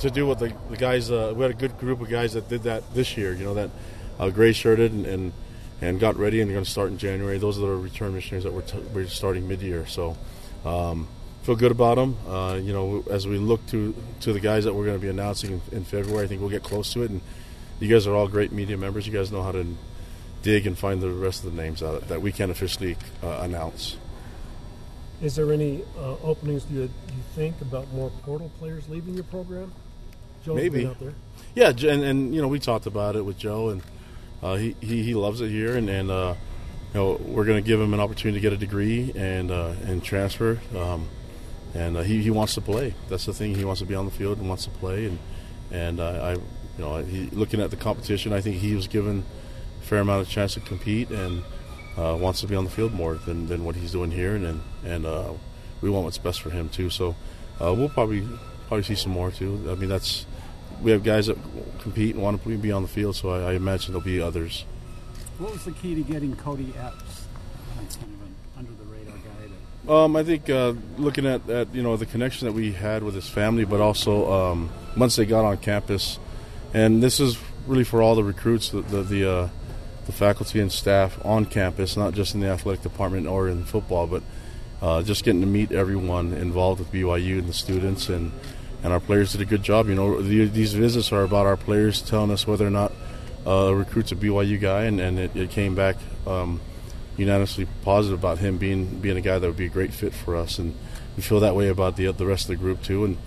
to do what the, the guys. Uh, we had a good group of guys that did that this year. You know that uh, gray shirted and, and and got ready and going to start in January. Those are the return missionaries that we're, t- we're starting mid year. So. Um, feel good about them. Uh, you know, as we look to to the guys that we're going to be announcing in, in, February, I think we'll get close to it. And you guys are all great media members. You guys know how to dig and find the rest of the names out that we can't officially uh, announce. Is there any uh, openings do you, do you, think about more portal players leaving your program? Joe's Maybe. Yeah, and, and you know we talked about it with Joe, and uh, he, he he loves it here, and and uh, you know we're going to give him an opportunity to get a degree and uh, and transfer. Um, and uh, he, he wants to play. That's the thing. He wants to be on the field and wants to play. And and uh, I, you know, he, looking at the competition, I think he was given a fair amount of chance to compete and uh, wants to be on the field more than, than what he's doing here. And and, and uh, we want what's best for him too. So uh, we'll probably probably see some more too. I mean, that's we have guys that compete and want to be on the field. So I, I imagine there'll be others. What was the key to getting Cody Epps? Kind of under the radar guy? Um, I think uh, looking at, at you know the connection that we had with his family, but also um, once they got on campus, and this is really for all the recruits, the the the, uh, the, faculty and staff on campus, not just in the athletic department or in football, but uh, just getting to meet everyone involved with BYU and the students, and and our players did a good job. You know, the, these visits are about our players telling us whether or not uh, recruit's a BYU guy, and, and it, it came back. Um, unanimously positive about him being being a guy that would be a great fit for us, and we feel that way about the the rest of the group too. And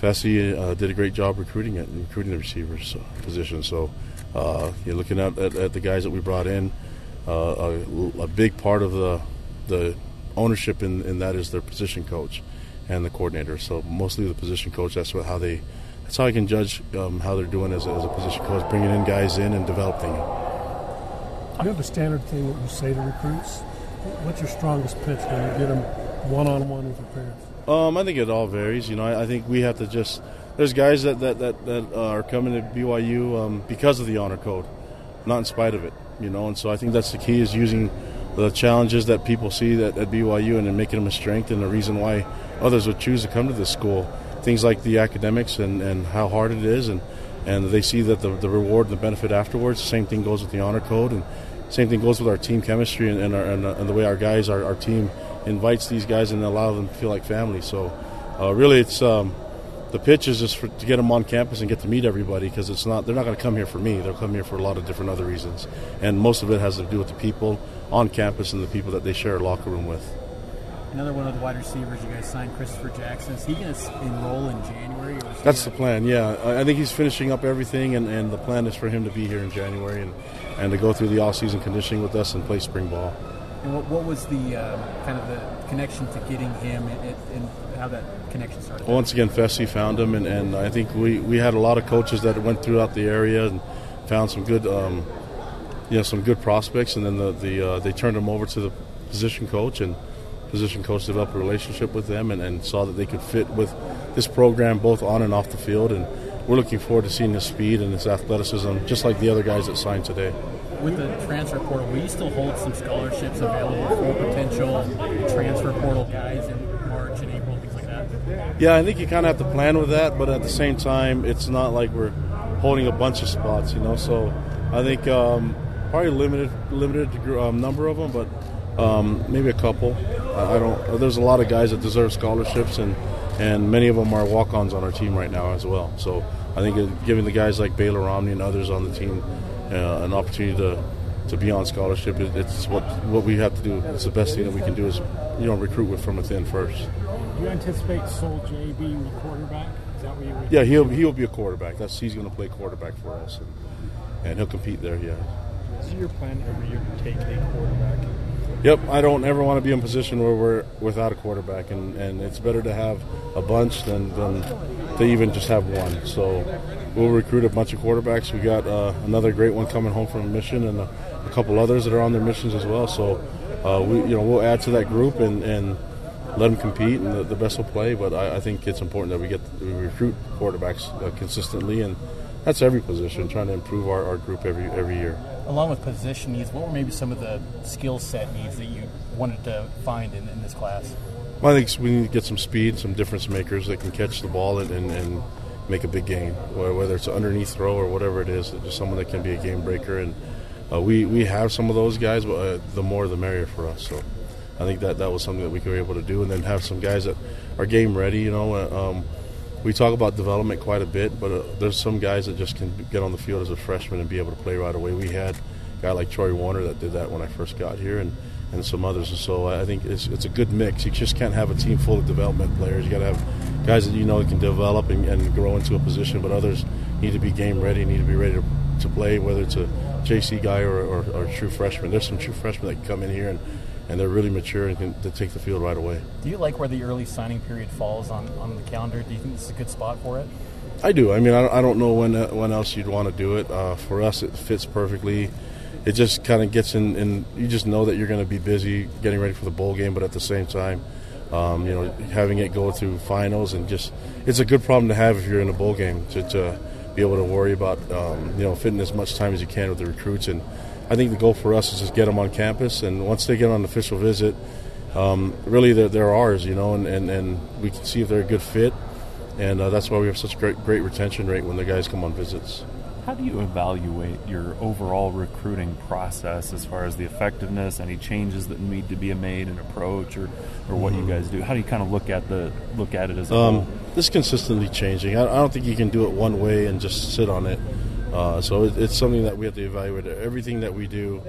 Fesi uh, did a great job recruiting it, recruiting the receivers uh, position. So uh, you're looking at, at, at, the guys that we brought in. Uh, a, a, big part of the the ownership in, in that is their position coach and the coordinator. So mostly the position coach. That's what how they. That's how I can judge um, how they're doing as a, as a position coach, bringing in guys in and developing them. You have a standard thing that you say to recruits. What's your strongest pitch when you get them one on one with your parents? Um, I think it all varies. You know, I, I, think we have to just. There's guys that that, that, that are coming to BYU um, because of the honor code, not in spite of it. You know, and so I think that's the key is using the challenges that people see that at BYU and making them a strength and the reason why others would choose to come to this school. Things like the academics and, and how hard it is and and they see that the, the reward and the benefit afterwards. Same thing goes with the honor code, and same thing goes with our team chemistry and, and, our, and, and the way our guys, our, our, team invites these guys and allow them to feel like family. So, uh, really, it's um, the pitch is just for, to get them on campus and get to meet everybody because it's not they're not going to come here for me. They'll come here for a lot of different other reasons, and most of it has to do with the people on campus and the people that they share a locker room with another one of the wide receivers you guys signed, Christopher Jackson. Is he going to enroll in January? That's the plan. Yeah, I think he's finishing up everything, and, and the plan is for him to be here in January and, and to go through the all-season conditioning with us and play spring ball. And what, what was the uh, kind of the connection to getting him and, and how that connection started? Well, once again, Fesi found him, and, and I think we, we had a lot of coaches that went throughout the area and found some good, um, you know, some good prospects, and then the, the uh, they turned them over to the position coach and – position coach developed a relationship with them and, and, saw that they could fit with this program both on and off the field. And we're looking forward to seeing his speed and his athleticism, just like the other guys that signed today. With the transfer portal, will you still hold some scholarships available for potential transfer portal guys in March and April, things like that? Yeah, I think you kind of have to plan with that, but at the same time, it's not like we're holding a bunch of spots, you know. So I think um, probably limited limited um, number of them, but um, maybe a couple. I don't. There's a lot of guys that deserve scholarships, and and many of them are walk-ons on our team right now as well. So I think giving the guys like Baylor Romney and others on the team uh, an opportunity to to be on scholarship, it's what what we have to do. It's the best thing that we can do is you know recruit with from within first. Do you anticipate Sol-Jay being the quarterback? Is that what you? Yeah, he'll he'll be a quarterback. That's he's going to play quarterback for us, and, and he'll compete there. Yeah. Is your plan every year to take a quarterback? Yep, I don't ever want to be in a position where we're without a quarterback, and, and it's better to have a bunch than, than to even just have one. So we'll recruit a bunch of quarterbacks. We got uh, another great one coming home from a mission, and a, a, couple others that are on their missions as well. So uh, we, you know, we'll add to that group and, and let them compete, and the, the best will play. But I, I, think it's important that we get we recruit quarterbacks uh, consistently, and that's every position, trying to improve our, our group every every year along with position needs, what were maybe some of the skill set needs that you wanted to find in, in this class? Well, I think we need to get some speed, some difference makers that can catch the ball and, and, make a big gain, whether it's an underneath throw or whatever it is, just someone that can be a game breaker. And uh, we we have some of those guys, but uh, the more the merrier for us. So I think that that was something that we were able to do, and then have some guys that are game ready. You know, uh, um, we talk about development quite a bit, but uh, there's some guys that just can get on the field as a freshman and be able to play right away. We had a guy like Troy Warner that did that when I first got here, and and some others. And so I think it's, it's a good mix. You just can't have a team full of development players. You got to have guys that you know that can develop and, and, grow into a position, but others need to be game ready, need to be ready to, to play, whether it's a JC guy or, or, or, a true freshman. There's some true freshmen that come in here and, and they're really mature and can to take the field right away. Do you like where the early signing period falls on, on the calendar? Do you think this is a good spot for it? I do. I mean, I, I don't know when uh, when else you'd want to do it. Uh, for us, it fits perfectly it just kind of gets in, and you just know that you're going to be busy getting ready for the bowl game, but at the same time, um, you know, having it go through finals and just it's a good problem to have if you're in a bowl game to, to be able to worry about um, you know fitting as much time as you can with the recruits. And I think the goal for us is just get them on campus, and once they get on an official visit, um, really they're, they're, ours, you know, and, and, and we can see if they're a good fit. And uh, that's why we have such great great retention rate when the guys come on visits. How do you evaluate your overall recruiting process as far as the effectiveness, any changes that need to be made in approach, or, or what mm-hmm. you guys do? How do you kind of look at the look at it as a um, whole? This is consistently changing. I, I, don't think you can do it one way and just sit on it. Uh, so it, it's something that we have to evaluate. Everything that we do,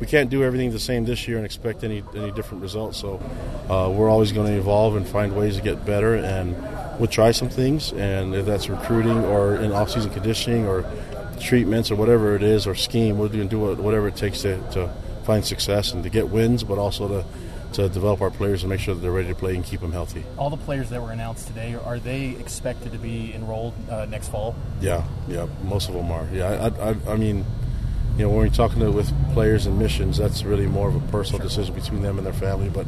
we can't do everything the same this year and expect any any different results. So uh, we're always going to evolve and find ways to get better, and we'll try some things. And if that's recruiting or in off-season conditioning or treatments or whatever it is or scheme. We're going to do whatever it takes to, to find success and to get wins, but also to to develop our players and make sure that they're ready to play and keep them healthy. All the players that were announced today are they expected to be enrolled uh, next fall? Yeah, yeah, most of them are. Yeah, I, I, I mean, you know, when we're talking to, with players and missions, that's really more of a personal decision between them and their family. But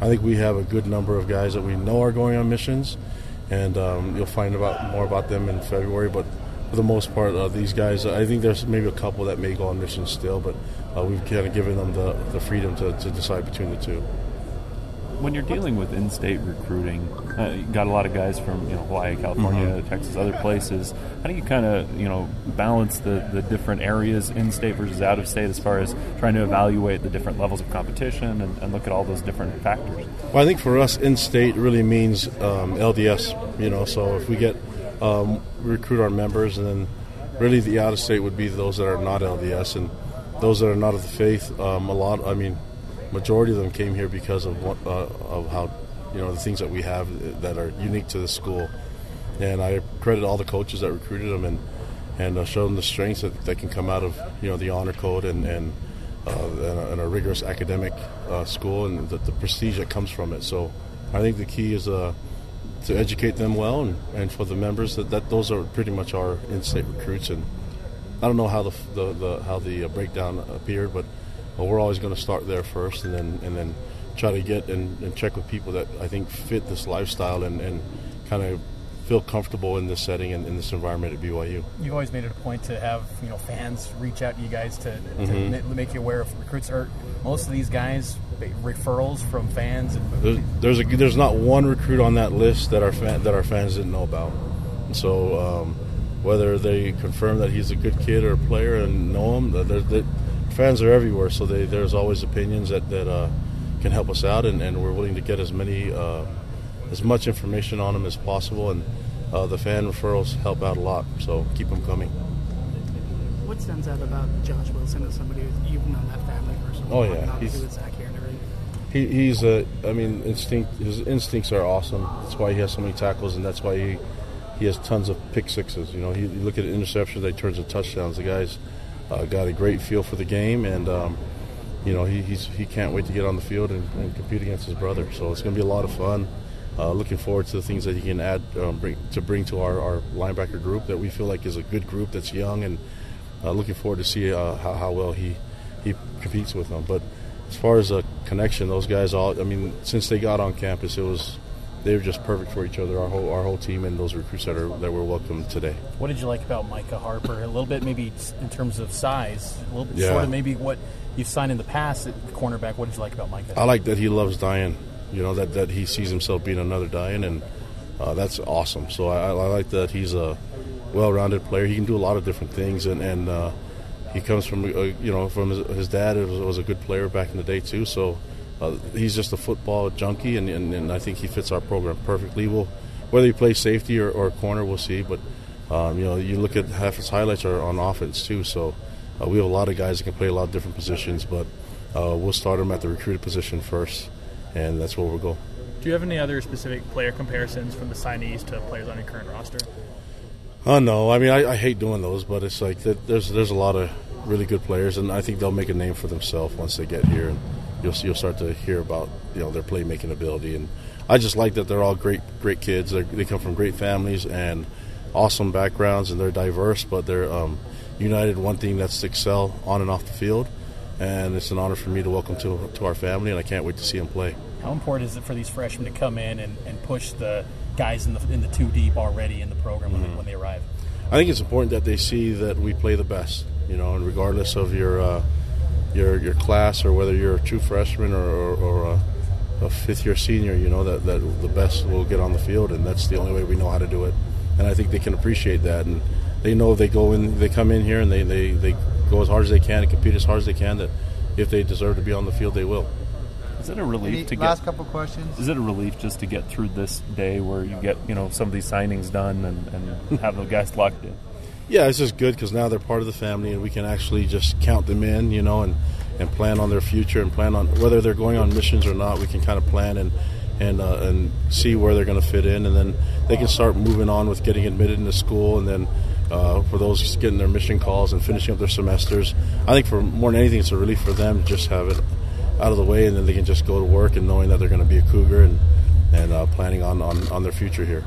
I think we have a good number of guys that we know are going on missions, and um, you'll find about more about them in February. But for the most part, uh, these guys, I think there's maybe a couple that may go on missions still, but uh, we've kind of given them the, the freedom to, to decide between the two. When you're dealing with in-state recruiting, uh, you got a lot of guys from you know Hawaii, California, mm-hmm. Texas, other places. How do you kind of you know balance the, the different areas in-state versus out-of-state as far as trying to evaluate the different levels of competition and, and look at all those different factors? Well, I think for us, in-state really means um, LDS. You know, so if we get um, recruit our members, and then really the out of state would be those that are not LDS and those that are not of the faith. Um, a lot, I mean, majority of them came here because of what, uh, of how you know the things that we have that are unique to the school. And I credit all the coaches that recruited them and and uh, showed them the strengths that, that can come out of you know the honor code and and, uh, and, a, and a, rigorous academic uh, school and the, the, prestige that comes from it. So I think the key is uh, to educate them well, and, and for the members that, that those are pretty much our in-state recruits. And I don't know how the, the, the how the uh, breakdown appeared, but well, we're always going to start there first, and then and then try to get and, and check with people that I think fit this lifestyle and, and kind of feel comfortable in this setting and in this environment at BYU. You've always made it a point to have you know fans reach out to you guys to, mm-hmm. to make you aware of recruits. Are most of these guys referrals from fans? There's, there's, a, there's not one recruit on that list that our fan, that our fans didn't know about. So um, whether they confirm that he's a good kid or a player and know him, the fans are everywhere. So they, there's always opinions that that uh, can help us out, and, and, we're willing to get as many uh, as much information on them as possible. And uh, the fan referrals help out a lot. So keep them coming. What stands out about Josh Wilson as somebody you've known that family personally? Oh yeah, he's he, he's a. I mean, instinct. His instincts are awesome. That's why he has so many tackles, and that's why he he has tons of pick sixes. You know, he, you look at interceptions, they turn into touchdowns. The guy's uh, got a great feel for the game, and um, you know he he can't wait to get on the field and, and compete against his brother. So it's going to be a lot of fun. Uh, looking forward to the things that he can add um, bring, to bring to our, our linebacker group that we feel like is a good group that's young, and uh, looking forward to see uh, how, how well he he competes with them. But as far as a connection, those guys all. I mean, since they got on campus, it was they were just perfect for each other. Our whole our whole team and those recruits that are that were welcome today. What did you like about Micah Harper? A little bit, maybe in terms of size, a little bit yeah. short of maybe what you've signed in the past at cornerback. What did you like about Micah? I like that he loves Dayan. You know that that he sees himself being another Dayan, and uh, that's awesome. So I, I like that he's a well-rounded player. He can do a lot of different things, and, and uh, he comes from uh, you know from his, his dad was, was, a good player back in the day too. So uh, he's just a football junkie, and, and, and, I think he fits our program perfectly. We'll, whether he plays safety or, or corner, we'll see. But um, you know, you look at half his highlights are on offense too. So uh, we have a lot of guys that can play a lot of different positions, but uh, we'll start him at the recruited position first, and that's where we'll go. Do you have any other specific player comparisons from the signees to players on your current roster? Oh no, I mean I, I hate doing those, but it's like there's there's a lot of really good players, and I think they'll make a name for themselves once they get here, and you'll you'll start to hear about you know their playmaking ability, and I just like that they're all great great kids. They're, they come from great families and awesome backgrounds, and they're diverse, but they're um, united one thing that's to excel on and off the field, and it's an honor for me to welcome to to our family, and I can't wait to see them play. How important is it for these freshmen to come in and, and push the guys in the in the two deep already in the program when, mm-hmm. they, when they arrive? I think it's important that they see that we play the best, you know, and regardless of your uh, your your class or whether you're a true freshman or, or, or a, a, fifth year senior, you know that, that the best will get on the field, and that's the only way we know how to do it. And I think they can appreciate that, and they know they go in, they come in here, and they, they, they go as hard as they can and compete as hard as they can. That if they deserve to be on the field, they will. Is it a relief Any to last get? couple questions. Is it a relief just to get through this day where you get you know some of these signings done and, and have the guys locked in? Yeah, it's just good because now they're part of the family and we can actually just count them in, you know, and, and plan on their future and plan on whether they're going on missions or not. We can kind of plan and and uh, and see where they're going to fit in, and then they can start moving on with getting admitted into school, and then uh, for those getting their mission calls and finishing up their semesters. I think for more than anything, it's a relief for them to just have it out of the way, and then they can just go to work and knowing that they're going to be a Cougar and and uh, planning on, on on their future here.